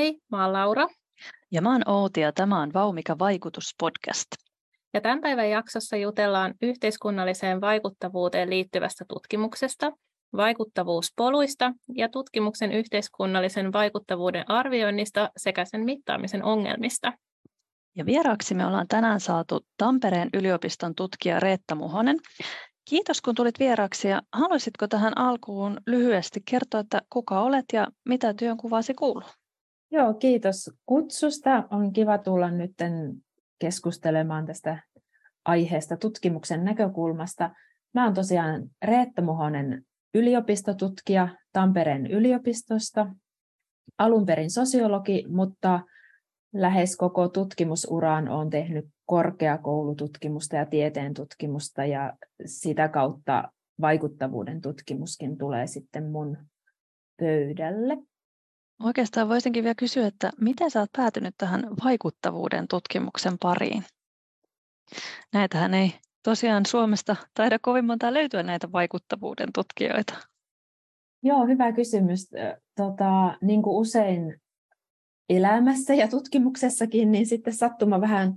Hei, mä oon Laura. Ja mä oon Outi ja tämä on Vaumika vaikutuspodcast. Ja tämän päivän jaksossa jutellaan yhteiskunnalliseen vaikuttavuuteen liittyvästä tutkimuksesta, vaikuttavuuspoluista ja tutkimuksen yhteiskunnallisen vaikuttavuuden arvioinnista sekä sen mittaamisen ongelmista. Ja vieraaksi me ollaan tänään saatu Tampereen yliopiston tutkija Reetta Muhonen. Kiitos kun tulit vieraaksi ja haluaisitko tähän alkuun lyhyesti kertoa, että kuka olet ja mitä työnkuvasi kuuluu? Joo, kiitos kutsusta. On kiva tulla nyt keskustelemaan tästä aiheesta tutkimuksen näkökulmasta. Mä olen tosiaan Reetta Muhonen yliopistotutkija Tampereen yliopistosta, alun perin sosiologi, mutta lähes koko tutkimusuraan olen tehnyt korkeakoulututkimusta ja tieteen tutkimusta ja sitä kautta vaikuttavuuden tutkimuskin tulee sitten mun pöydälle. Oikeastaan voisinkin vielä kysyä, että miten sä oot päätynyt tähän vaikuttavuuden tutkimuksen pariin? Näitähän ei tosiaan Suomesta taida kovin monta löytyä näitä vaikuttavuuden tutkijoita. Joo, hyvä kysymys. Tota, niin kuin usein elämässä ja tutkimuksessakin, niin sitten sattuma vähän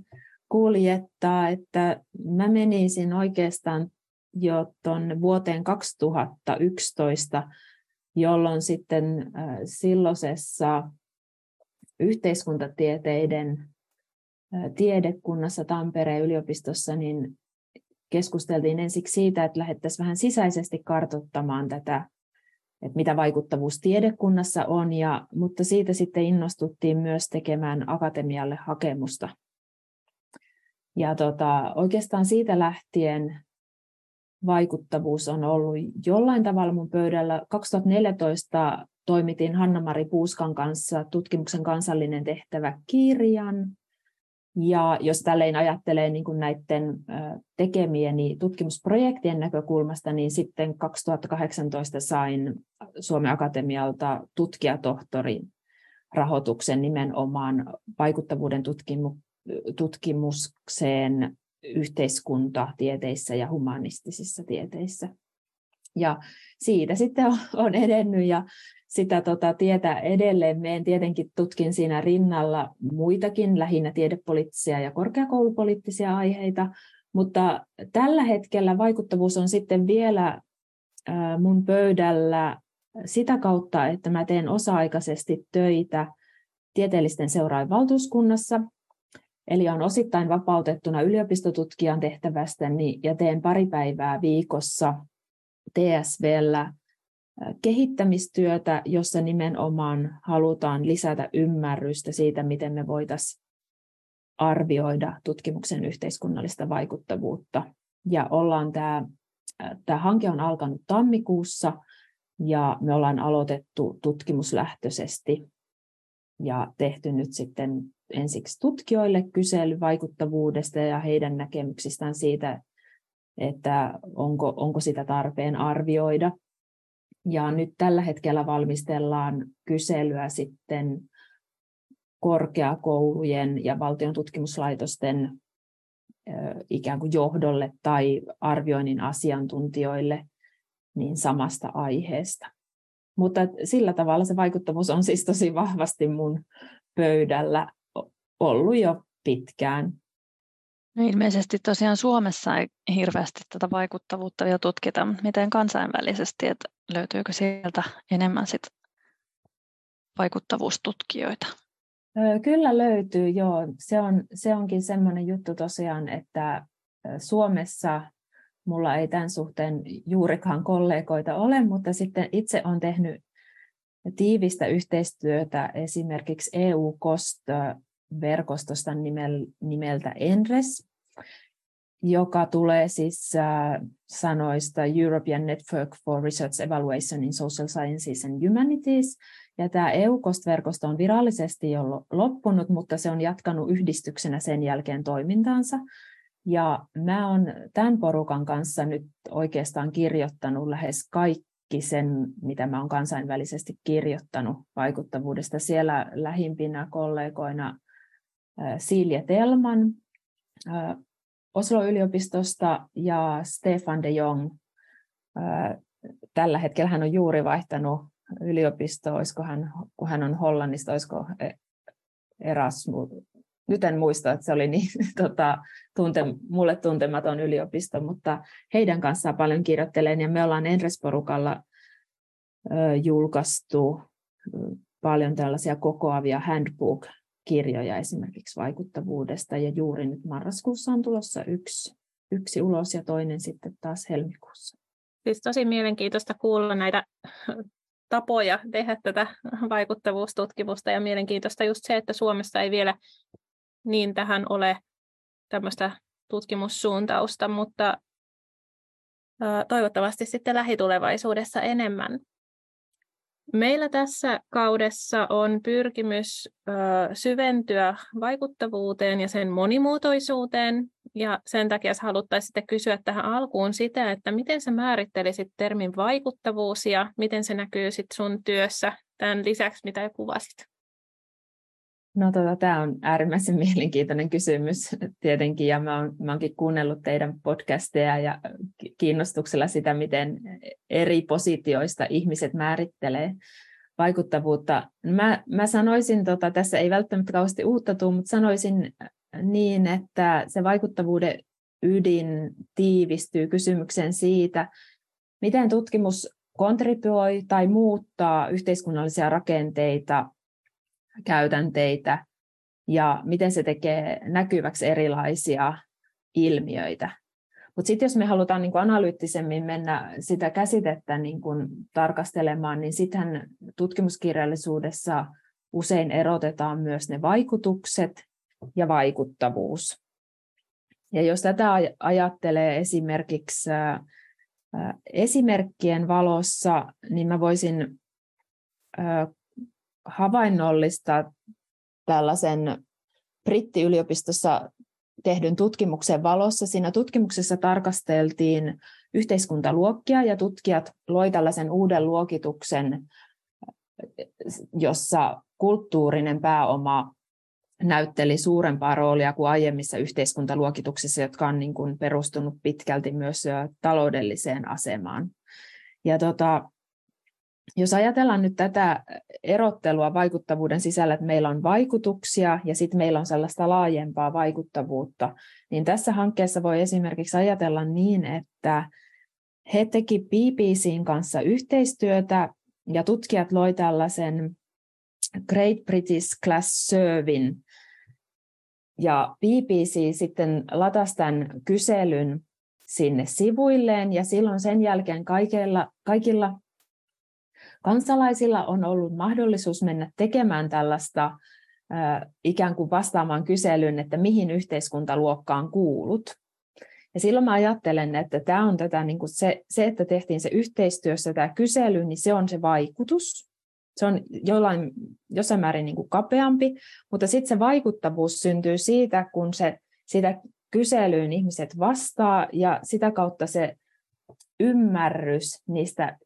kuljettaa, että mä menisin oikeastaan jo tuonne vuoteen 2011 jolloin sitten silloisessa yhteiskuntatieteiden tiedekunnassa Tampereen yliopistossa niin keskusteltiin ensiksi siitä, että lähdettäisiin vähän sisäisesti kartoittamaan tätä, että mitä vaikuttavuus tiedekunnassa on, ja, mutta siitä sitten innostuttiin myös tekemään akatemialle hakemusta. Ja tota, oikeastaan siitä lähtien vaikuttavuus on ollut jollain tavalla mun pöydällä. 2014 toimitin Hanna-Mari Puuskan kanssa tutkimuksen kansallinen tehtävä kirjan. Ja jos tälleen ajattelee niin kuin näiden tekemieni tutkimusprojektien näkökulmasta, niin sitten 2018 sain Suomen Akatemialta tutkijatohtorin rahoituksen nimenomaan vaikuttavuuden tutkimukseen yhteiskuntatieteissä ja humanistisissa tieteissä. Ja siitä sitten on edennyt ja sitä tota tietä edelleen. Meen tietenkin tutkin siinä rinnalla muitakin, lähinnä tiedepoliittisia ja korkeakoulupoliittisia aiheita, mutta tällä hetkellä vaikuttavuus on sitten vielä mun pöydällä sitä kautta, että mä teen osa-aikaisesti töitä tieteellisten seuraajien valtuuskunnassa Eli on osittain vapautettuna yliopistotutkijan tehtävästä ja teen pari päivää viikossa TSVllä kehittämistyötä, jossa nimenomaan halutaan lisätä ymmärrystä siitä, miten me voitaisiin arvioida tutkimuksen yhteiskunnallista vaikuttavuutta. Ja ollaan tämä, tämä hanke on alkanut tammikuussa ja me ollaan aloitettu tutkimuslähtöisesti ja tehty nyt sitten ensiksi tutkijoille kysely vaikuttavuudesta ja heidän näkemyksistään siitä, että onko, onko sitä tarpeen arvioida. Ja nyt tällä hetkellä valmistellaan kyselyä sitten korkeakoulujen ja valtion tutkimuslaitosten ikään kuin johdolle tai arvioinnin asiantuntijoille niin samasta aiheesta. Mutta sillä tavalla se vaikuttavuus on siis tosi vahvasti mun pöydällä ollut jo pitkään. No ilmeisesti tosiaan Suomessa ei hirveästi tätä vaikuttavuutta vielä tutkita, mutta miten kansainvälisesti, että löytyykö sieltä enemmän sit vaikuttavuustutkijoita? Kyllä löytyy, joo. Se, on, se onkin semmoinen juttu tosiaan, että Suomessa mulla ei tämän suhteen juurikaan kollegoita ole, mutta sitten itse olen tehnyt tiivistä yhteistyötä esimerkiksi EU-KOST-verkostosta nimeltä ENRES, joka tulee siis sanoista European Network for Research Evaluation in Social Sciences and Humanities. Ja tämä EU-KOST-verkosto on virallisesti jo loppunut, mutta se on jatkanut yhdistyksenä sen jälkeen toimintaansa. Ja mä olen tämän porukan kanssa nyt oikeastaan kirjoittanut lähes kaikki sen, mitä mä olen kansainvälisesti kirjoittanut vaikuttavuudesta. Siellä lähimpinä kollegoina Silja Telman Oslo-yliopistosta ja Stefan de Jong. Tällä hetkellä hän on juuri vaihtanut yliopisto, olisiko hän, kun hän on Hollannista, olisiko e, Erasmus, nyt en muista, että se oli niin, tota, tunte, mulle tuntematon yliopisto, mutta heidän kanssaan paljon kirjoittelen ja me ollaan Enres-porukalla julkaistu paljon tällaisia kokoavia handbook-kirjoja esimerkiksi vaikuttavuudesta ja juuri nyt marraskuussa on tulossa yksi, yksi ulos ja toinen sitten taas helmikuussa. Siis tosi mielenkiintoista kuulla näitä tapoja tehdä tätä vaikuttavuustutkimusta ja mielenkiintoista just se, että Suomessa ei vielä niin tähän ole tämmöistä tutkimussuuntausta, mutta toivottavasti sitten lähitulevaisuudessa enemmän. Meillä tässä kaudessa on pyrkimys syventyä vaikuttavuuteen ja sen monimuotoisuuteen, ja sen takia haluttaisiin sitten kysyä tähän alkuun sitä, että miten sä määrittelisit termin vaikuttavuus ja miten se näkyy sitten sun työssä tämän lisäksi, mitä jo kuvasit? No tota, tämä on äärimmäisen mielenkiintoinen kysymys tietenkin, ja mä, oon, mä oonkin kuunnellut teidän podcasteja ja kiinnostuksella sitä, miten eri positioista ihmiset määrittelee vaikuttavuutta. Mä, mä sanoisin, tota, tässä ei välttämättä kauheasti uutta tule, mutta sanoisin niin, että se vaikuttavuuden ydin tiivistyy kysymykseen siitä, miten tutkimus kontribuoi tai muuttaa yhteiskunnallisia rakenteita käytänteitä ja miten se tekee näkyväksi erilaisia ilmiöitä. Mutta sitten jos me halutaan niin analyyttisemmin mennä sitä käsitettä niin kuin tarkastelemaan, niin sittenhän tutkimuskirjallisuudessa usein erotetaan myös ne vaikutukset ja vaikuttavuus. Ja jos tätä ajattelee esimerkiksi esimerkkien valossa, niin mä voisin havainnollistaa tällaisen brittiyliopistossa tehdyn tutkimuksen valossa. Siinä tutkimuksessa tarkasteltiin yhteiskuntaluokkia ja tutkijat loi tällaisen uuden luokituksen, jossa kulttuurinen pääoma näytteli suurempaa roolia kuin aiemmissa yhteiskuntaluokituksissa, jotka on niin kuin perustunut pitkälti myös taloudelliseen asemaan. Ja tota, jos ajatellaan nyt tätä erottelua vaikuttavuuden sisällä, että meillä on vaikutuksia ja sitten meillä on sellaista laajempaa vaikuttavuutta, niin tässä hankkeessa voi esimerkiksi ajatella niin, että he teki BBCin kanssa yhteistyötä ja tutkijat loi tällaisen Great British Class Surveyn. Ja BBC sitten latasi tämän kyselyn sinne sivuilleen ja silloin sen jälkeen kaikilla, kaikilla kansalaisilla on ollut mahdollisuus mennä tekemään tällaista ikään kuin vastaamaan kyselyyn, että mihin yhteiskuntaluokkaan kuulut. Ja silloin mä ajattelen, että tämä on tätä, niin kuin se, se, että tehtiin se yhteistyössä tämä kysely, niin se on se vaikutus. Se on jollain, jossain määrin niin kuin kapeampi, mutta sitten se vaikuttavuus syntyy siitä, kun se, sitä kyselyyn ihmiset vastaa ja sitä kautta se ymmärrys niistä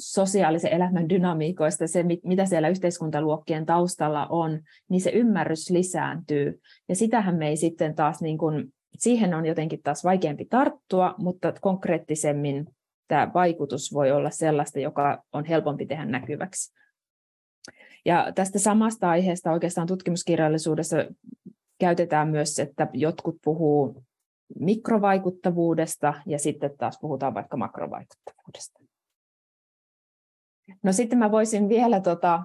sosiaalisen elämän dynamiikoista, se mitä siellä yhteiskuntaluokkien taustalla on, niin se ymmärrys lisääntyy. Ja sitähän me ei sitten taas, niin kuin, siihen on jotenkin taas vaikeampi tarttua, mutta konkreettisemmin tämä vaikutus voi olla sellaista, joka on helpompi tehdä näkyväksi. Ja tästä samasta aiheesta oikeastaan tutkimuskirjallisuudessa käytetään myös, että jotkut puhuu mikrovaikuttavuudesta ja sitten taas puhutaan vaikka makrovaikuttavuudesta. No sitten mä voisin vielä, tota,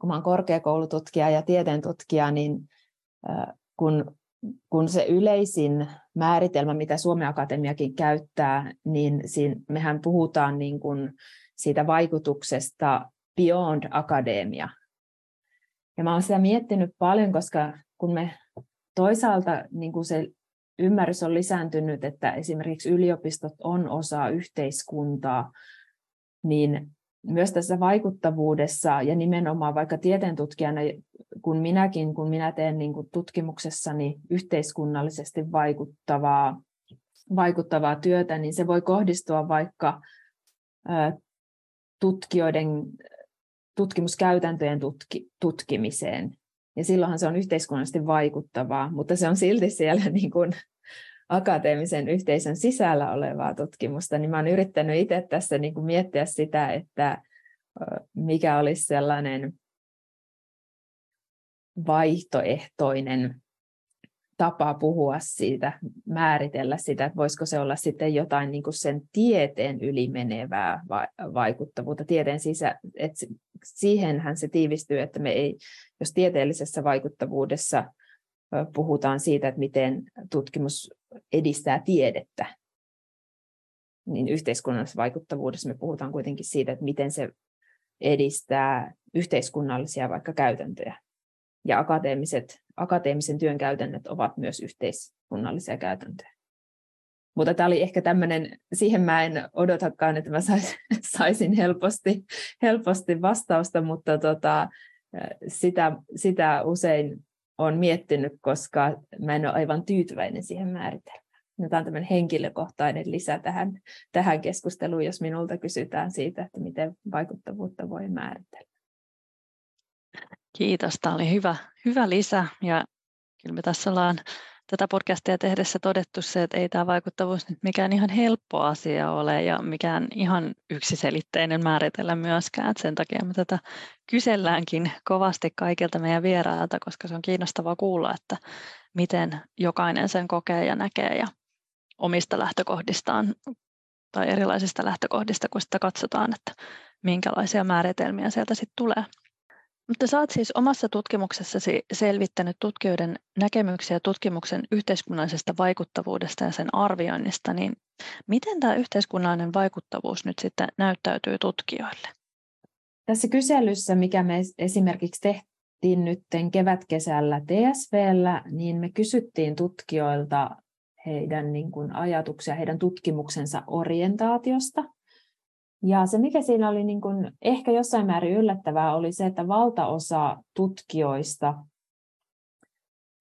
kun mä korkeakoulututkija ja tieteen tutkija, niin kun, kun se yleisin määritelmä, mitä Suomen Akatemiakin käyttää, niin siinä, mehän puhutaan niin kuin siitä vaikutuksesta beyond akademia. Ja mä olen sitä miettinyt paljon, koska kun me toisaalta niin kuin se ymmärrys on lisääntynyt, että esimerkiksi yliopistot on osa yhteiskuntaa, niin myös tässä vaikuttavuudessa ja nimenomaan vaikka tieteentutkijana, kun minäkin, kun minä teen niin kuin tutkimuksessani yhteiskunnallisesti vaikuttavaa, vaikuttavaa työtä, niin se voi kohdistua vaikka tutkijoiden tutkimuskäytäntöjen tutki, tutkimiseen. Ja silloinhan se on yhteiskunnallisesti vaikuttavaa, mutta se on silti siellä niin kuin akateemisen yhteisön sisällä olevaa tutkimusta, niin mä olen yrittänyt itse tässä niin kuin miettiä sitä, että mikä olisi sellainen vaihtoehtoinen tapa puhua siitä, määritellä sitä, että voisiko se olla sitten jotain niin kuin sen tieteen ylimenevää vaikuttavuutta, tieteen sisä, että siihenhän se tiivistyy, että me ei, jos tieteellisessä vaikuttavuudessa puhutaan siitä, että miten tutkimus edistää tiedettä, niin yhteiskunnallisessa vaikuttavuudessa me puhutaan kuitenkin siitä, että miten se edistää yhteiskunnallisia vaikka käytäntöjä. Ja akateemiset, akateemisen työn käytännöt ovat myös yhteiskunnallisia käytäntöjä. Mutta tämä oli ehkä tämmöinen, siihen mä en odotakaan, että mä saisin helposti, helposti vastausta, mutta tota, sitä, sitä usein olen miettinyt, koska mä en ole aivan tyytyväinen siihen määritelmään. Tämä on tämmöinen henkilökohtainen lisä tähän, tähän keskusteluun, jos minulta kysytään siitä, että miten vaikuttavuutta voi määritellä. Kiitos, tämä oli hyvä, hyvä lisä ja kyllä me tässä ollaan tätä podcastia tehdessä todettu se, että ei tämä vaikuttavuus nyt mikään ihan helppo asia ole ja mikään ihan yksiselitteinen määritellä myöskään. Että sen takia me tätä kyselläänkin kovasti kaikilta meidän vierailta, koska se on kiinnostavaa kuulla, että miten jokainen sen kokee ja näkee ja omista lähtökohdistaan tai erilaisista lähtökohdista, kun sitä katsotaan, että minkälaisia määritelmiä sieltä sitten tulee. Mutta oot siis omassa tutkimuksessasi selvittänyt tutkijoiden näkemyksiä tutkimuksen yhteiskunnallisesta vaikuttavuudesta ja sen arvioinnista, niin miten tämä yhteiskunnallinen vaikuttavuus nyt sitten näyttäytyy tutkijoille? Tässä kyselyssä, mikä me esimerkiksi tehtiin nyt kevätkesällä TSVllä, niin me kysyttiin tutkijoilta heidän niin kuin ajatuksia heidän tutkimuksensa orientaatiosta. Ja se, mikä siinä oli niin kuin ehkä jossain määrin yllättävää, oli se, että valtaosa tutkijoista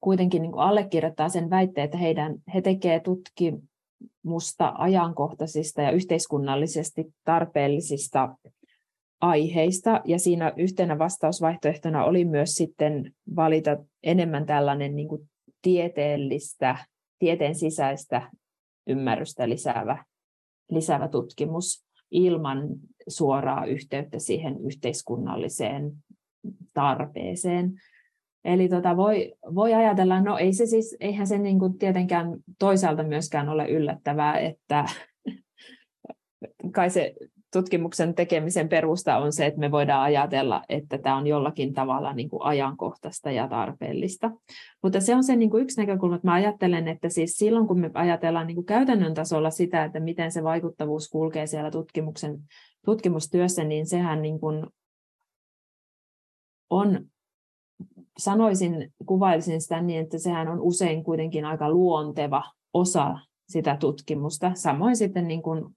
kuitenkin niin kuin allekirjoittaa sen väitteen, että heidän, he tekevät tutkimusta ajankohtaisista ja yhteiskunnallisesti tarpeellisista aiheista. Ja siinä yhtenä vastausvaihtoehtona oli myös sitten valita enemmän tällainen niin kuin tieteellistä, tieteen sisäistä ymmärrystä lisäävä, lisäävä tutkimus ilman suoraa yhteyttä siihen yhteiskunnalliseen tarpeeseen. Eli tota voi, voi ajatella, no ei se siis, eihän se niin kuin tietenkään toisaalta myöskään ole yllättävää, että kai se tutkimuksen tekemisen perusta on se, että me voidaan ajatella, että tämä on jollakin tavalla niin kuin ajankohtaista ja tarpeellista. Mutta se on se niin kuin yksi näkökulma, että mä ajattelen, että siis silloin kun me ajatellaan niin kuin käytännön tasolla sitä, että miten se vaikuttavuus kulkee siellä tutkimuksen, tutkimustyössä, niin sehän niin kuin on, sanoisin, kuvailisin sitä niin, että sehän on usein kuitenkin aika luonteva osa sitä tutkimusta. Samoin sitten niin kuin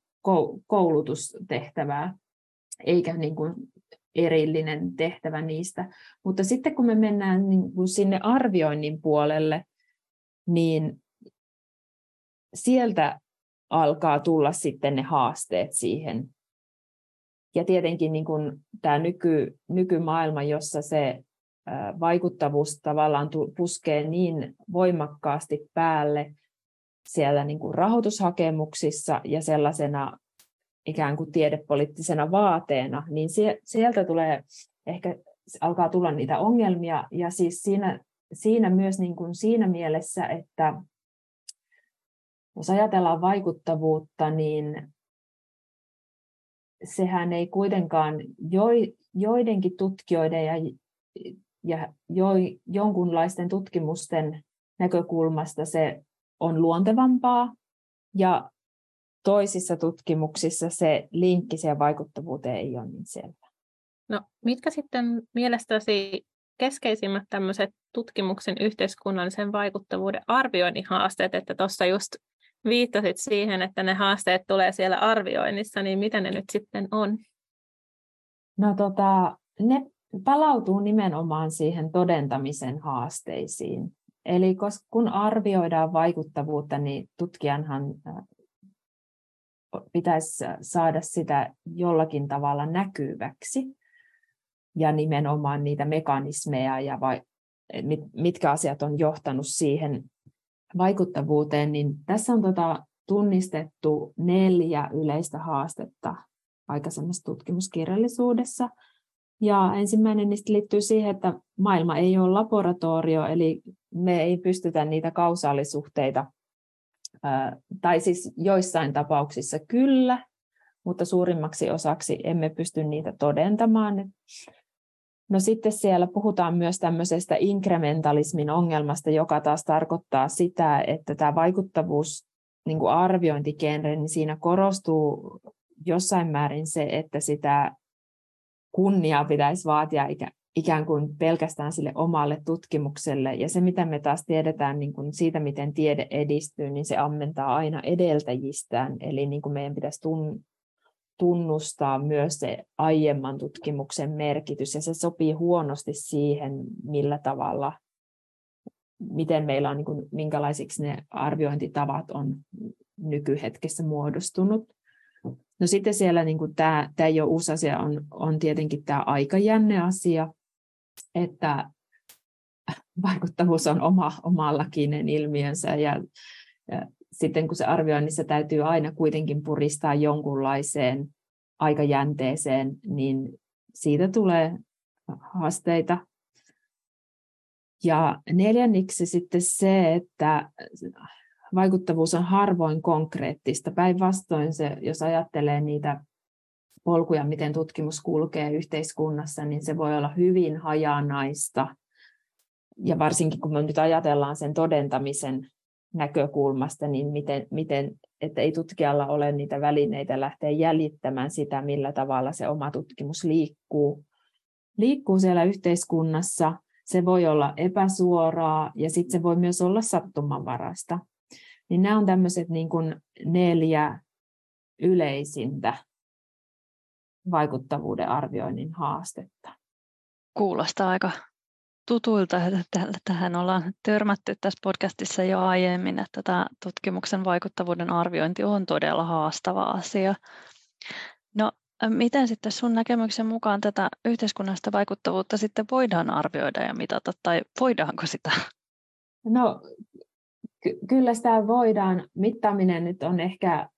koulutustehtävää, eikä niin kuin erillinen tehtävä niistä. Mutta sitten kun me mennään niin kuin sinne arvioinnin puolelle, niin sieltä alkaa tulla sitten ne haasteet siihen. Ja tietenkin niin kuin tämä nyky, nykymaailma, jossa se vaikuttavuus tavallaan puskee niin voimakkaasti päälle, siellä niin kuin rahoitushakemuksissa ja sellaisena ikään kuin tiedepoliittisena vaateena, niin sieltä tulee ehkä alkaa tulla niitä ongelmia. Ja siis siinä, siinä myös niin kuin siinä mielessä, että jos ajatellaan vaikuttavuutta, niin sehän ei kuitenkaan joidenkin tutkijoiden ja, ja jo, jonkunlaisten tutkimusten näkökulmasta se on luontevampaa ja toisissa tutkimuksissa se linkki siihen vaikuttavuuteen ei ole niin selvä. No, mitkä sitten mielestäsi keskeisimmät tämmöiset tutkimuksen yhteiskunnallisen vaikuttavuuden arvioinnin haasteet, että tuossa just viittasit siihen, että ne haasteet tulee siellä arvioinnissa, niin mitä ne nyt sitten on? No tota, ne palautuu nimenomaan siihen todentamisen haasteisiin. Eli kun arvioidaan vaikuttavuutta, niin tutkijanhan pitäisi saada sitä jollakin tavalla näkyväksi ja nimenomaan niitä mekanismeja ja vai, mitkä asiat on johtanut siihen vaikuttavuuteen, niin tässä on tota tunnistettu neljä yleistä haastetta, aikaisemmassa tutkimuskirjallisuudessa. Ja ensimmäinen niistä liittyy siihen, että maailma ei ole laboratorio, eli me ei pystytä niitä kausaalisuhteita, tai siis joissain tapauksissa kyllä, mutta suurimmaksi osaksi emme pysty niitä todentamaan. No sitten siellä puhutaan myös tämmöisestä inkrementalismin ongelmasta, joka taas tarkoittaa sitä, että tämä vaikuttavuus niin kuin arviointigenre, niin siinä korostuu jossain määrin se, että sitä kunniaa pitäisi vaatia ikään kuin pelkästään sille omalle tutkimukselle. Ja se, mitä me taas tiedetään niin kuin siitä, miten tiede edistyy, niin se ammentaa aina edeltäjistään. Eli niin kuin meidän pitäisi tunnustaa myös se aiemman tutkimuksen merkitys, ja se sopii huonosti siihen, millä tavalla, miten meillä on, niin kuin, minkälaisiksi ne arviointitavat on nykyhetkessä muodostunut. No sitten siellä niin kuin tämä, tämä ole uusi asia, on, on tietenkin tämä aikajänne asia, että vaikuttavuus on oma, omallakin ilmiönsä ja, ja sitten kun se arvioinnissa täytyy aina kuitenkin puristaa jonkunlaiseen aikajänteeseen, niin siitä tulee haasteita. Ja neljänniksi sitten se, että vaikuttavuus on harvoin konkreettista. Päinvastoin se, jos ajattelee niitä polkuja, miten tutkimus kulkee yhteiskunnassa, niin se voi olla hyvin hajanaista. Ja varsinkin kun me nyt ajatellaan sen todentamisen näkökulmasta, niin miten, miten, että ei tutkijalla ole niitä välineitä lähteä jäljittämään sitä, millä tavalla se oma tutkimus liikkuu, liikkuu siellä yhteiskunnassa. Se voi olla epäsuoraa ja sitten se voi myös olla sattumanvarasta. Niin nämä on tämmöiset niin kuin neljä yleisintä vaikuttavuuden arvioinnin haastetta. Kuulostaa aika tutuilta, että tähän ollaan törmätty tässä podcastissa jo aiemmin, että tämä tutkimuksen vaikuttavuuden arviointi on todella haastava asia. No, miten sitten sun näkemyksen mukaan tätä yhteiskunnallista vaikuttavuutta sitten voidaan arvioida ja mitata, tai voidaanko sitä? No, ky- kyllä sitä voidaan. Mittaaminen nyt on ehkä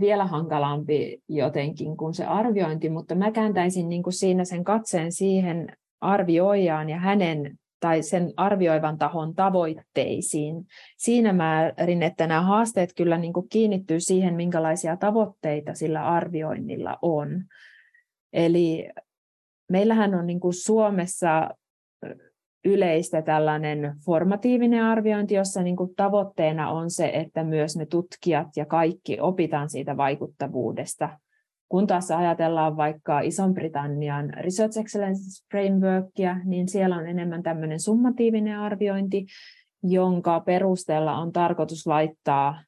vielä hankalampi jotenkin kuin se arviointi, mutta mä kääntäisin niin kuin siinä sen katseen siihen arvioijaan ja hänen tai sen arvioivan tahon tavoitteisiin siinä määrin, että nämä haasteet kyllä niin kuin kiinnittyy siihen, minkälaisia tavoitteita sillä arvioinnilla on. Eli meillähän on niin kuin Suomessa yleistä tällainen formatiivinen arviointi, jossa niin kuin tavoitteena on se, että myös me tutkijat ja kaikki opitaan siitä vaikuttavuudesta kun taas ajatellaan vaikka Ison-Britannian Research Excellence Frameworkia, niin siellä on enemmän tämmöinen summatiivinen arviointi, jonka perusteella on tarkoitus laittaa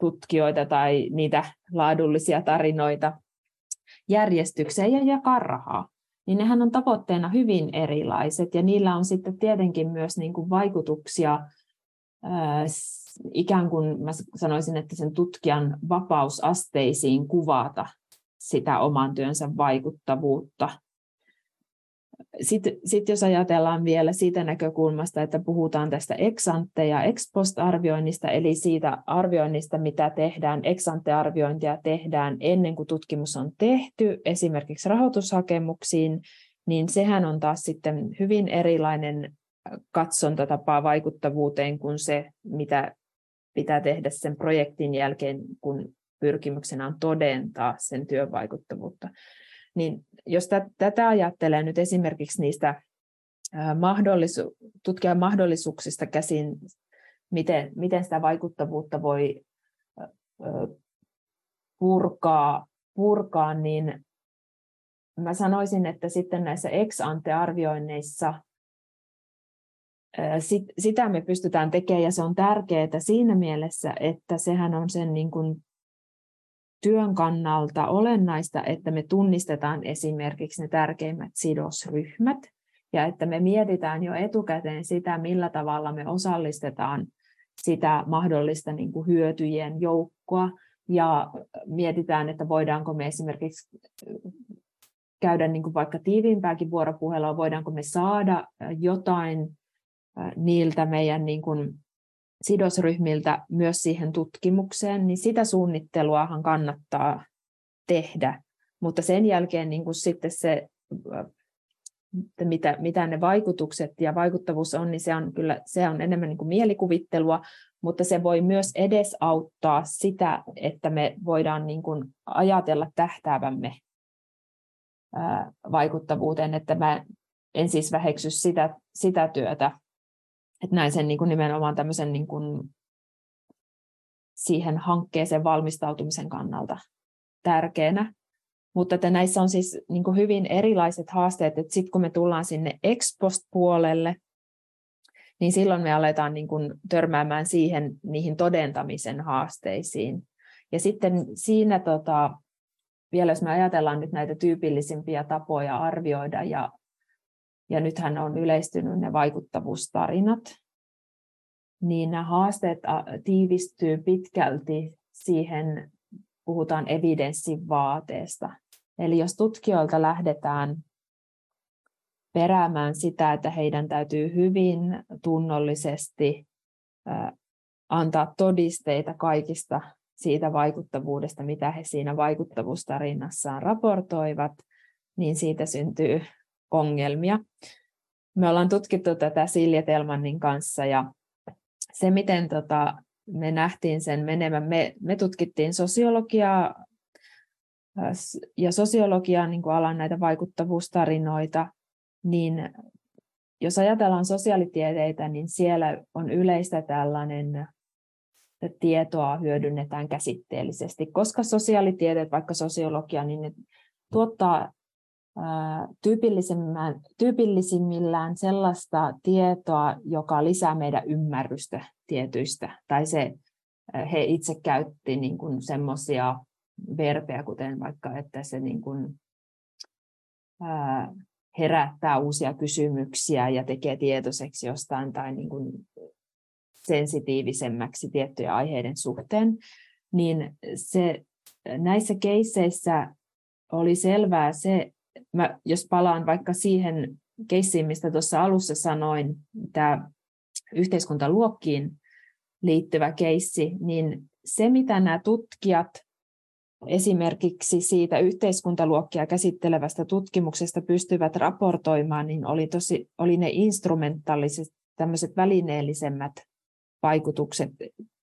tutkijoita tai niitä laadullisia tarinoita järjestykseen ja jakaa rahaa. Niin nehän on tavoitteena hyvin erilaiset ja niillä on sitten tietenkin myös niin kuin vaikutuksia ikään kuin mä sanoisin, että sen tutkijan vapausasteisiin kuvata sitä oman työnsä vaikuttavuutta. Sitten, sitten jos ajatellaan vielä siitä näkökulmasta, että puhutaan tästä ex ante ja ex post arvioinnista, eli siitä arvioinnista, mitä tehdään, ex ante arviointia tehdään ennen kuin tutkimus on tehty, esimerkiksi rahoitushakemuksiin, niin sehän on taas sitten hyvin erilainen katsontatapaa vaikuttavuuteen kuin se, mitä pitää tehdä sen projektin jälkeen, kun pyrkimyksenä on todentaa sen työn vaikuttavuutta. Niin jos tätä ajattelee nyt esimerkiksi niistä mahdollisu- tutkijan mahdollisuuksista käsin, miten, miten sitä vaikuttavuutta voi purkaa, purkaa, niin mä sanoisin, että sitten näissä ex-ante-arvioinneissa sit, sitä me pystytään tekemään ja se on tärkeää siinä mielessä, että sehän on sen niin kuin työn kannalta olennaista, että me tunnistetaan esimerkiksi ne tärkeimmät sidosryhmät ja että me mietitään jo etukäteen sitä, millä tavalla me osallistetaan sitä mahdollista niin kuin hyötyjien joukkoa ja mietitään, että voidaanko me esimerkiksi käydä niin kuin vaikka tiiviimpääkin vuoropuhelua, voidaanko me saada jotain niiltä meidän niin kuin sidosryhmiltä myös siihen tutkimukseen, niin sitä suunnitteluahan kannattaa tehdä. Mutta sen jälkeen niin kuin sitten se, että mitä, mitä ne vaikutukset ja vaikuttavuus on, niin se on kyllä se on enemmän niin kuin mielikuvittelua, mutta se voi myös edesauttaa sitä, että me voidaan niin kuin ajatella tähtäävämme vaikuttavuuteen, että mä en siis väheksy sitä, sitä työtä, että näin sen niin kuin nimenomaan tämmöisen niin kuin siihen hankkeeseen valmistautumisen kannalta tärkeänä. Mutta että näissä on siis niin kuin hyvin erilaiset haasteet, että sitten kun me tullaan sinne expost-puolelle, niin silloin me aletaan niin kuin törmäämään siihen, niihin todentamisen haasteisiin. Ja sitten siinä tota, vielä jos me ajatellaan nyt näitä tyypillisimpiä tapoja arvioida, ja, ja nythän on yleistynyt ne vaikuttavuustarinat, niin nämä haasteet tiivistyy pitkälti siihen, puhutaan evidenssin vaateesta. Eli jos tutkijoilta lähdetään peräämään sitä, että heidän täytyy hyvin tunnollisesti antaa todisteita kaikista siitä vaikuttavuudesta, mitä he siinä vaikuttavuustarinassaan raportoivat, niin siitä syntyy ongelmia. Me ollaan tutkittu tätä Silja Telmannin kanssa ja se, miten tota, me nähtiin sen menemään, me, me tutkittiin sosiologiaa ja sosiologiaa niin kuin alan näitä vaikuttavuustarinoita, niin jos ajatellaan sosiaalitieteitä, niin siellä on yleistä tällainen tietoa hyödynnetään käsitteellisesti, koska sosiaalitieteet, vaikka sosiologia, niin ne tuottaa tyypillisimmillään sellaista tietoa, joka lisää meidän ymmärrystä tietyistä, tai se, he itse käytti niin kuin semmoisia verbejä, kuten vaikka, että se niin kuin, ää, herättää uusia kysymyksiä ja tekee tietoiseksi jostain tai niin kuin sensitiivisemmäksi tiettyjen aiheiden suhteen, niin se, näissä keisseissä oli selvää se, mä, jos palaan vaikka siihen keissiin, mistä tuossa alussa sanoin, tämä yhteiskuntaluokkiin liittyvä keissi, niin se, mitä nämä tutkijat esimerkiksi siitä yhteiskuntaluokkia käsittelevästä tutkimuksesta pystyvät raportoimaan, niin oli, tosi, oli ne instrumentaaliset, tämmöiset välineellisemmät vaikutukset,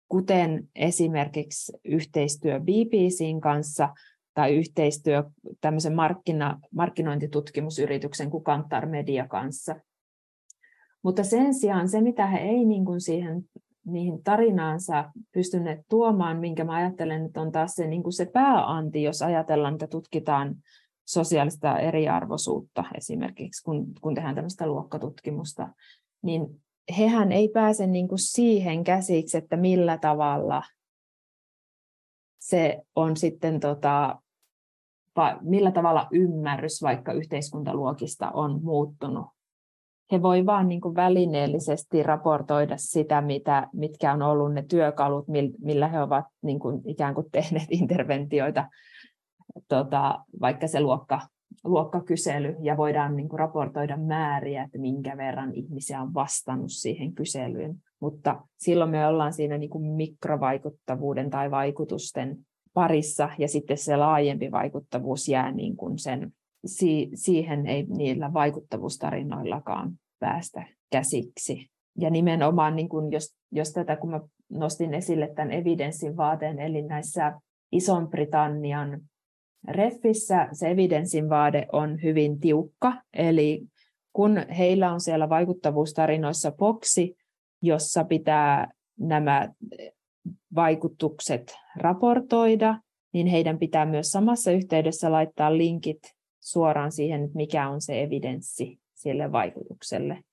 kuten esimerkiksi yhteistyö BBCin kanssa tai yhteistyö tämmöisen markkina, markkinointitutkimusyrityksen kuin Kantar Media kanssa. Mutta sen sijaan se, mitä he ei niin kuin siihen niihin tarinaansa pystyneet tuomaan, minkä mä ajattelen, että on taas se, niin kuin se pääanti, jos ajatellaan, että tutkitaan sosiaalista eriarvoisuutta esimerkiksi, kun, kun tehdään tämmöistä luokkatutkimusta, niin hehän ei pääse niin kuin siihen käsiksi, että millä tavalla se on sitten, tota, millä tavalla ymmärrys vaikka yhteiskuntaluokista on muuttunut. He voi vain niin kuin välineellisesti raportoida sitä, mitä, mitkä on ollut ne työkalut, millä he ovat niin kuin ikään kuin tehneet interventioita, tota, vaikka se luokka luokkakysely ja voidaan niin kuin raportoida määriä, että minkä verran ihmisiä on vastannut siihen kyselyyn. Mutta silloin me ollaan siinä niin kuin mikrovaikuttavuuden tai vaikutusten parissa ja sitten se laajempi vaikuttavuus jää niin kuin sen, siihen ei niillä vaikuttavuustarinoillakaan päästä käsiksi. Ja nimenomaan, niin kuin jos, jos tätä, kun mä nostin esille tämän evidenssin vaateen, eli näissä Ison-Britannian Reffissä se evidenssin vaade on hyvin tiukka, eli kun heillä on siellä vaikuttavuustarinoissa boksi, jossa pitää nämä vaikutukset raportoida, niin heidän pitää myös samassa yhteydessä laittaa linkit suoraan siihen, mikä on se evidenssi sille vaikutukselle.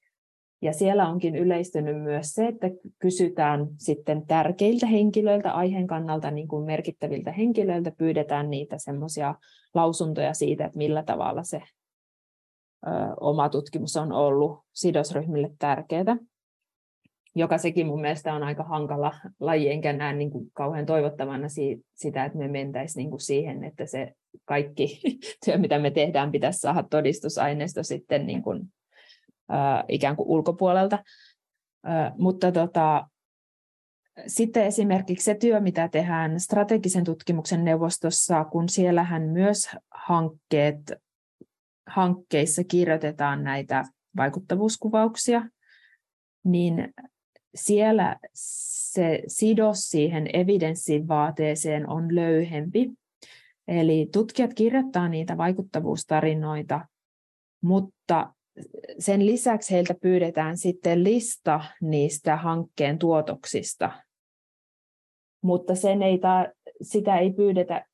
Ja siellä onkin yleistynyt myös se, että kysytään sitten tärkeiltä henkilöiltä, aiheen kannalta niin kuin merkittäviltä henkilöiltä, pyydetään niitä semmoisia lausuntoja siitä, että millä tavalla se ö, oma tutkimus on ollut sidosryhmille tärkeää. Joka sekin mun mielestä on aika hankala laji, enkä näe niin kuin kauhean toivottavana si- sitä, että me mentäisiin niin kuin siihen, että se kaikki työ, mitä me tehdään, pitäisi saada todistusaineisto sitten niin kuin ikään kuin ulkopuolelta. Mutta tota, sitten esimerkiksi se työ, mitä tehdään strategisen tutkimuksen neuvostossa, kun siellähän myös hankkeet, hankkeissa kirjoitetaan näitä vaikuttavuuskuvauksia, niin siellä se sidos siihen evidenssin vaateeseen on löyhempi. Eli tutkijat kirjoittaa niitä vaikuttavuustarinoita, mutta sen lisäksi heiltä pyydetään sitten lista niistä hankkeen tuotoksista. Mutta sen ei ta, sitä ei pyydetä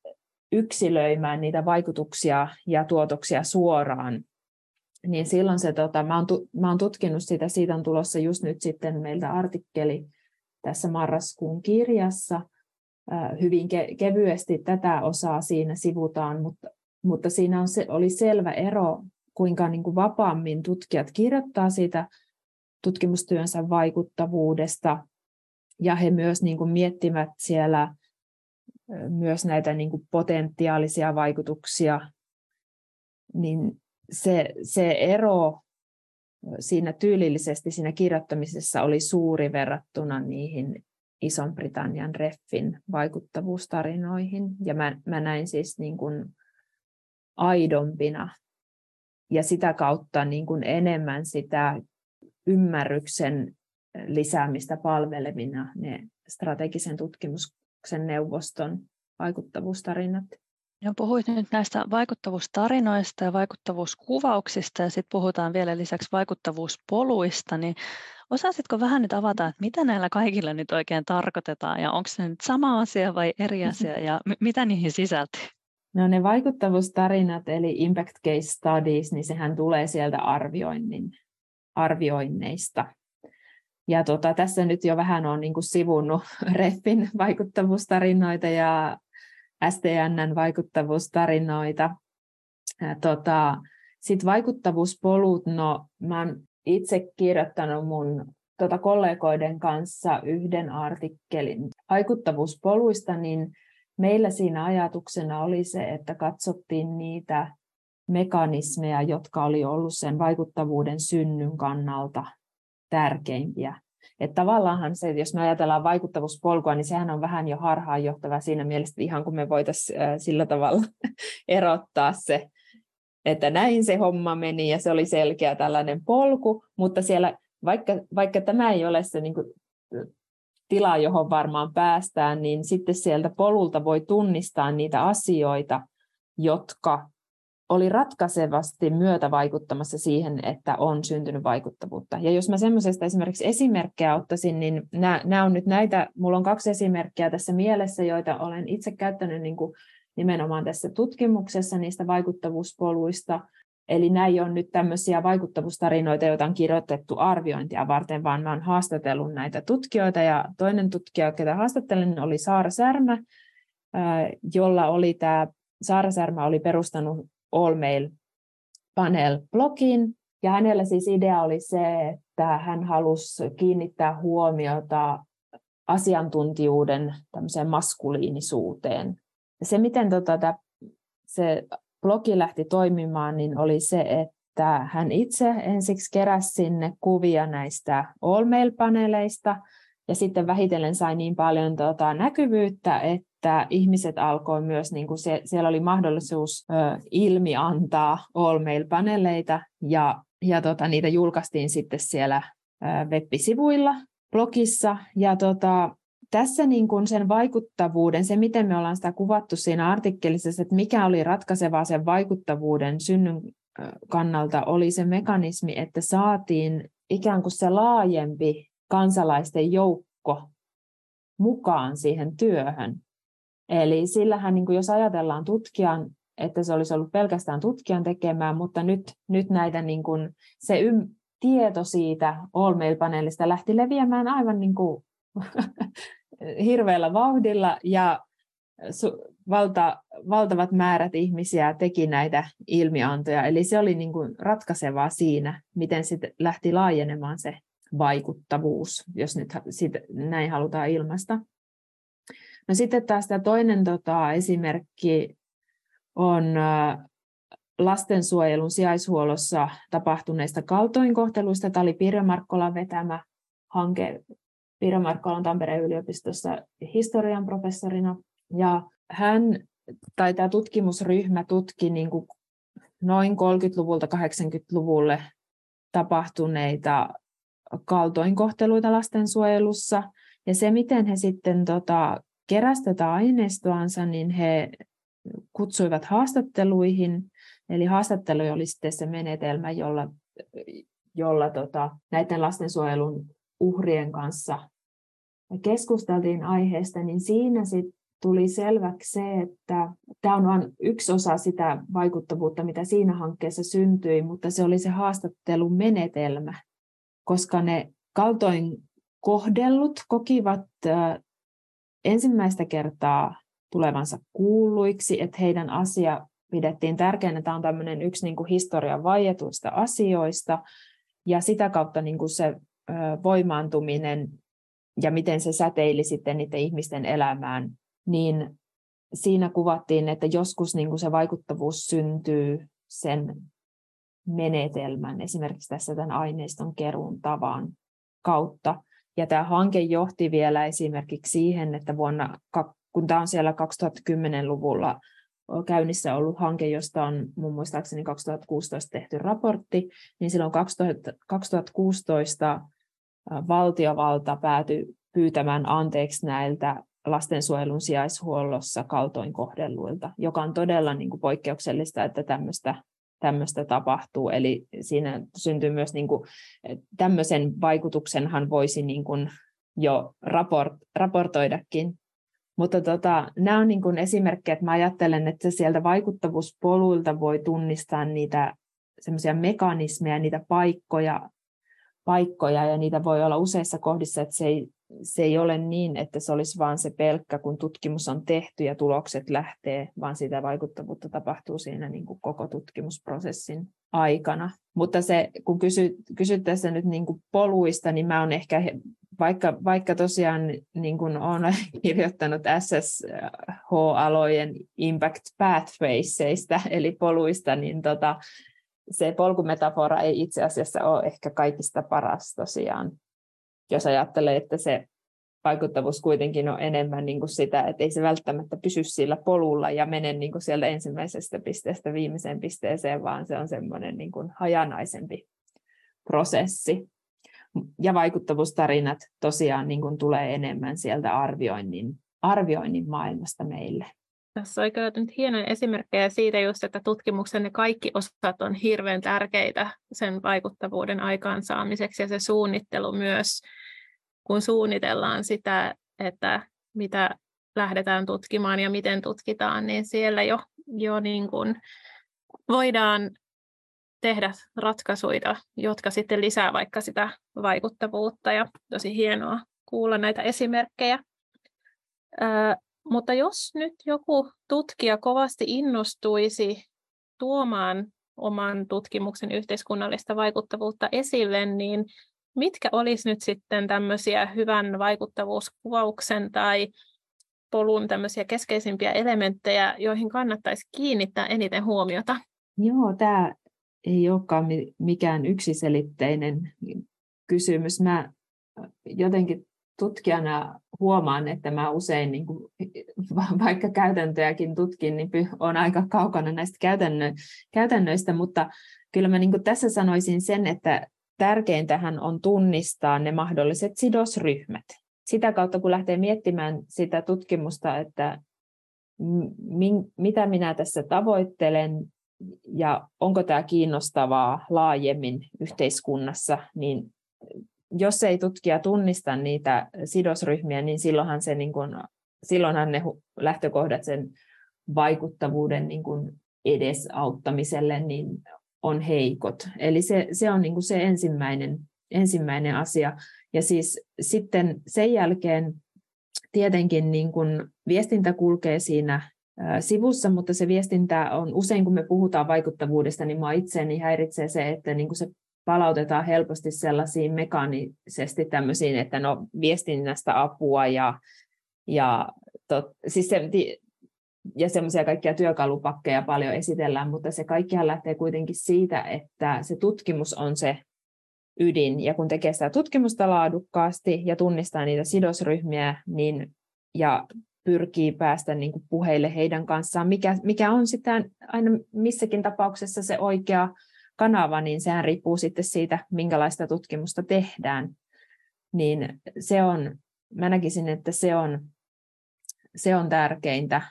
yksilöimään niitä vaikutuksia ja tuotoksia suoraan. Niin silloin se, tota, mä, oon, mä oon tutkinut sitä, siitä on tulossa just nyt sitten meiltä artikkeli tässä marraskuun kirjassa. Hyvin ke- kevyesti tätä osaa siinä sivutaan, mutta, mutta siinä on se, oli selvä ero kuinka niin kuin vapaammin tutkijat kirjoittaa siitä tutkimustyönsä vaikuttavuudesta, ja he myös niin kuin miettivät siellä myös näitä niin kuin potentiaalisia vaikutuksia, niin se, se ero siinä tyylillisesti siinä kirjoittamisessa oli suuri verrattuna niihin Ison-Britannian Reffin vaikuttavuustarinoihin. Ja mä, mä näin siis niin kuin aidompina ja sitä kautta niin kuin enemmän sitä ymmärryksen lisäämistä palvelevina ne strategisen tutkimuksen neuvoston vaikuttavuustarinat. Ja puhuit nyt näistä vaikuttavuustarinoista ja vaikuttavuuskuvauksista ja sitten puhutaan vielä lisäksi vaikuttavuuspoluista, niin osaisitko vähän nyt avata, että mitä näillä kaikilla nyt oikein tarkoitetaan ja onko se nyt sama asia vai eri asia ja m- mitä niihin sisältyy? No ne vaikuttavuustarinat eli impact case studies, niin sehän tulee sieltä arvioinnin, arvioinneista. Ja tota, tässä nyt jo vähän on niin kuin sivunnut Reffin vaikuttavuustarinoita ja STNn vaikuttavuustarinoita. Tota, Sitten vaikuttavuuspolut, no mä oon itse kirjoittanut mun tota, kollegoiden kanssa yhden artikkelin vaikuttavuuspoluista, niin meillä siinä ajatuksena oli se, että katsottiin niitä mekanismeja, jotka oli ollut sen vaikuttavuuden synnyn kannalta tärkeimpiä. Että tavallaanhan se, jos me ajatellaan vaikuttavuuspolkua, niin sehän on vähän jo harhaanjohtava siinä mielessä, että ihan kun me voitaisiin sillä tavalla erottaa se, että näin se homma meni ja se oli selkeä tällainen polku, mutta siellä, vaikka, vaikka tämä ei ole se niin kuin, tila, johon varmaan päästään, niin sitten sieltä polulta voi tunnistaa niitä asioita, jotka oli ratkaisevasti myötä vaikuttamassa siihen, että on syntynyt vaikuttavuutta. Ja jos mä semmoisesta esimerkiksi esimerkkejä ottaisin, niin nämä, nämä on nyt näitä, mulla on kaksi esimerkkiä tässä mielessä, joita olen itse käyttänyt niin kuin nimenomaan tässä tutkimuksessa niistä vaikuttavuuspoluista. Eli ei ole nyt tämmöisiä vaikuttavuustarinoita, joita on kirjoitettu arviointia varten, vaan mä olen haastatellut näitä tutkijoita. Ja toinen tutkija, ketä haastattelin, oli Saara Särmä, jolla oli tämä, Saara Särmä oli perustanut All Mail Panel-blogin, ja hänellä siis idea oli se, että hän halusi kiinnittää huomiota asiantuntijuuden maskuliinisuuteen. Se, miten tota, se blogi lähti toimimaan, niin oli se, että hän itse ensiksi keräsi sinne kuvia näistä All Mail-paneeleista, ja sitten vähitellen sai niin paljon tota, näkyvyyttä, että ihmiset alkoi myös, niin kuin se, siellä oli mahdollisuus ö, ilmiantaa All Mail-paneeleita, ja, ja tota, niitä julkaistiin sitten siellä ö, web-sivuilla, blogissa, ja tota, tässä niin kuin sen vaikuttavuuden, se miten me ollaan sitä kuvattu siinä artikkelissa, että mikä oli ratkaisevaa sen vaikuttavuuden synnyn kannalta, oli se mekanismi, että saatiin ikään kuin se laajempi kansalaisten joukko mukaan siihen työhön. Eli sillähän, niin kuin jos ajatellaan tutkijan, että se olisi ollut pelkästään tutkijan tekemää, mutta nyt, nyt näitä niin kuin, se ym, tieto siitä All Mail-paneelista lähti leviämään aivan niin kuin hirveällä vauhdilla ja valta, valtavat määrät ihmisiä teki näitä ilmiantoja. Eli se oli niin kuin ratkaisevaa siinä, miten sitten lähti laajenemaan se vaikuttavuus, jos nyt sit näin halutaan ilmaista. No sitten taas tämä toinen tota, esimerkki on lastensuojelun sijaishuollossa tapahtuneista kaltoinkohteluista. Tämä oli Pirjo Markkolan vetämä hanke Pira Markko on Tampereen yliopistossa historian professorina. Ja hän, tai tämä tutkimusryhmä tutki niin kuin noin 30-luvulta 80-luvulle tapahtuneita kaltoinkohteluita lastensuojelussa. Ja se, miten he sitten tota, keräsivät tätä aineistoansa, niin he kutsuivat haastatteluihin. Eli haastattelu oli sitten se menetelmä, jolla, jolla tota, näiden lastensuojelun uhrien kanssa keskusteltiin aiheesta, niin siinä sitten tuli selväksi se, että tämä on vain yksi osa sitä vaikuttavuutta, mitä siinä hankkeessa syntyi, mutta se oli se haastattelun menetelmä, koska ne kaltoin kohdellut kokivat ensimmäistä kertaa tulevansa kuulluiksi, että heidän asia pidettiin tärkeänä. Tämä on tämmöinen yksi niin kuin historian vaietuista asioista, ja sitä kautta niin kuin se voimaantuminen ja miten se säteili sitten niiden ihmisten elämään, niin siinä kuvattiin, että joskus niin kuin se vaikuttavuus syntyy sen menetelmän, esimerkiksi tässä tämän aineiston keruun tavan kautta. Ja tämä hanke johti vielä esimerkiksi siihen, että vuonna, kun tämä on siellä 2010-luvulla käynnissä ollut hanke, josta on mun muistaakseni 2016 tehty raportti, niin silloin 2016 valtiovalta päätyi pyytämään anteeksi näiltä lastensuojelun sijaishuollossa kaltoinkohdelluilta, joka on todella niin kuin poikkeuksellista, että tämmöistä, tämmöistä tapahtuu. Eli siinä syntyy myös niin kuin, tämmöisen vaikutuksenhan voisi niin kuin jo raport, raportoidakin. Mutta tota, nämä on niin kuin esimerkkejä, että mä ajattelen, että sieltä vaikuttavuuspoluilta voi tunnistaa niitä semmoisia mekanismeja, niitä paikkoja, paikkoja ja niitä voi olla useissa kohdissa, että se ei, se ei ole niin, että se olisi vain se pelkkä, kun tutkimus on tehty ja tulokset lähtee, vaan sitä vaikuttavuutta tapahtuu siinä niin kuin koko tutkimusprosessin aikana. Mutta se, kun kysyt, tässä nyt niin kuin poluista, niin mä olen ehkä, vaikka, vaikka tosiaan niin kuin olen kirjoittanut SSH-alojen Impact Pathwaysseista, eli poluista, niin tota, se polkumetafora ei itse asiassa ole ehkä kaikista paras tosiaan, jos ajattelee, että se vaikuttavuus kuitenkin on enemmän niin kuin sitä, että ei se välttämättä pysy sillä polulla ja mene niin kuin sieltä ensimmäisestä pisteestä viimeiseen pisteeseen, vaan se on semmoinen niin kuin hajanaisempi prosessi. Ja vaikuttavuustarinat tosiaan niin kuin tulee enemmän sieltä arvioinnin, arvioinnin maailmasta meille. Tässä on kyllä nyt hienoja esimerkkejä siitä just, että tutkimuksen ne kaikki osat on hirveän tärkeitä sen vaikuttavuuden aikaansaamiseksi ja se suunnittelu myös, kun suunnitellaan sitä, että mitä lähdetään tutkimaan ja miten tutkitaan, niin siellä jo, jo niin kuin voidaan tehdä ratkaisuja, jotka sitten lisää vaikka sitä vaikuttavuutta ja tosi hienoa kuulla näitä esimerkkejä. Mutta jos nyt joku tutkija kovasti innostuisi tuomaan oman tutkimuksen yhteiskunnallista vaikuttavuutta esille, niin mitkä olisi nyt sitten tämmöisiä hyvän vaikuttavuuskuvauksen tai polun tämmöisiä keskeisimpiä elementtejä, joihin kannattaisi kiinnittää eniten huomiota? Joo, tämä ei olekaan mikään yksiselitteinen kysymys. Mä jotenkin tutkijana huomaan, että mä usein, niin kuin, vaikka käytäntöjäkin tutkin, niin on aika kaukana näistä käytännö, käytännöistä, mutta kyllä mä niin kuin tässä sanoisin sen, että tärkeintähän on tunnistaa ne mahdolliset sidosryhmät. Sitä kautta, kun lähtee miettimään sitä tutkimusta, että min, mitä minä tässä tavoittelen ja onko tämä kiinnostavaa laajemmin yhteiskunnassa, niin jos ei tutkija tunnista niitä sidosryhmiä, niin silloinhan, se niin kuin, silloinhan ne lähtökohdat sen vaikuttavuuden niin kuin edesauttamiselle niin on heikot. Eli se, se on niin se ensimmäinen, ensimmäinen asia. Ja siis sitten sen jälkeen tietenkin niin kuin viestintä kulkee siinä sivussa, mutta se viestintä on usein, kun me puhutaan vaikuttavuudesta, niin minua itseäni häiritsee se, että niin se palautetaan helposti sellaisiin mekaanisesti tämmöisiin, että no viestinnästä apua ja, ja, tot, siis se, ja semmoisia kaikkia työkalupakkeja paljon esitellään, mutta se kaikkihan lähtee kuitenkin siitä, että se tutkimus on se ydin. Ja kun tekee sitä tutkimusta laadukkaasti ja tunnistaa niitä sidosryhmiä, niin, ja pyrkii päästä niin kuin puheille heidän kanssaan, mikä, mikä on sitten aina missäkin tapauksessa se oikea kanava, niin sehän riippuu sitten siitä, minkälaista tutkimusta tehdään. Niin se on, mä näkisin, että se on, se on tärkeintä,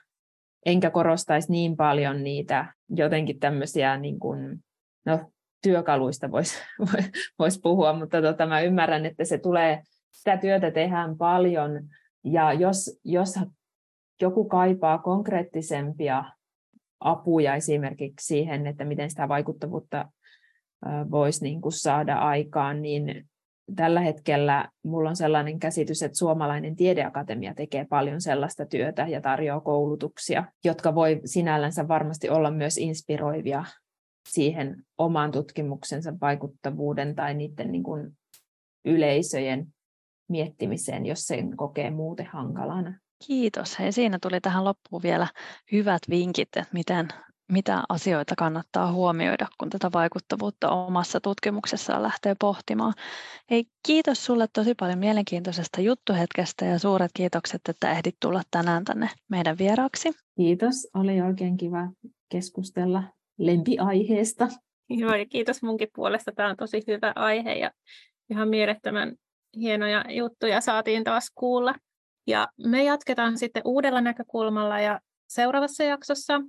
enkä korostaisi niin paljon niitä jotenkin tämmöisiä niin kuin, no, työkaluista voisi vois puhua, mutta tota, mä ymmärrän, että se tulee, sitä työtä tehdään paljon, ja jos, jos joku kaipaa konkreettisempia apuja esimerkiksi siihen, että miten sitä vaikuttavuutta voisi niin kuin saada aikaan, niin tällä hetkellä mulla on sellainen käsitys, että suomalainen tiedeakatemia tekee paljon sellaista työtä ja tarjoaa koulutuksia, jotka voi sinällänsä varmasti olla myös inspiroivia siihen oman tutkimuksensa vaikuttavuuden tai niiden niin kuin yleisöjen miettimiseen, jos sen kokee muuten hankalana. Kiitos. Hei, siinä tuli tähän loppuun vielä hyvät vinkit, että miten, mitä asioita kannattaa huomioida, kun tätä vaikuttavuutta omassa tutkimuksessaan lähtee pohtimaan. Hei, kiitos sulle tosi paljon mielenkiintoisesta juttuhetkestä ja suuret kiitokset, että ehdit tulla tänään tänne meidän vieraaksi. Kiitos, oli oikein kiva keskustella lempiaiheesta. Joo, ja kiitos munkin puolesta. Tämä on tosi hyvä aihe ja ihan mielettömän hienoja juttuja saatiin taas kuulla. Ja me jatketaan sitten uudella näkökulmalla ja seuraavassa jaksossa.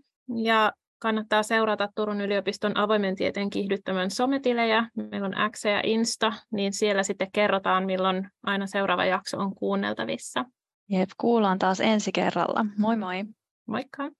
Ja kannattaa seurata Turun yliopiston avoimen tieteen kiihdyttämän sometilejä. Meillä on X ja Insta, niin siellä sitten kerrotaan, milloin aina seuraava jakso on kuunneltavissa. Jep, kuullaan taas ensi kerralla. Moi moi! Moikka!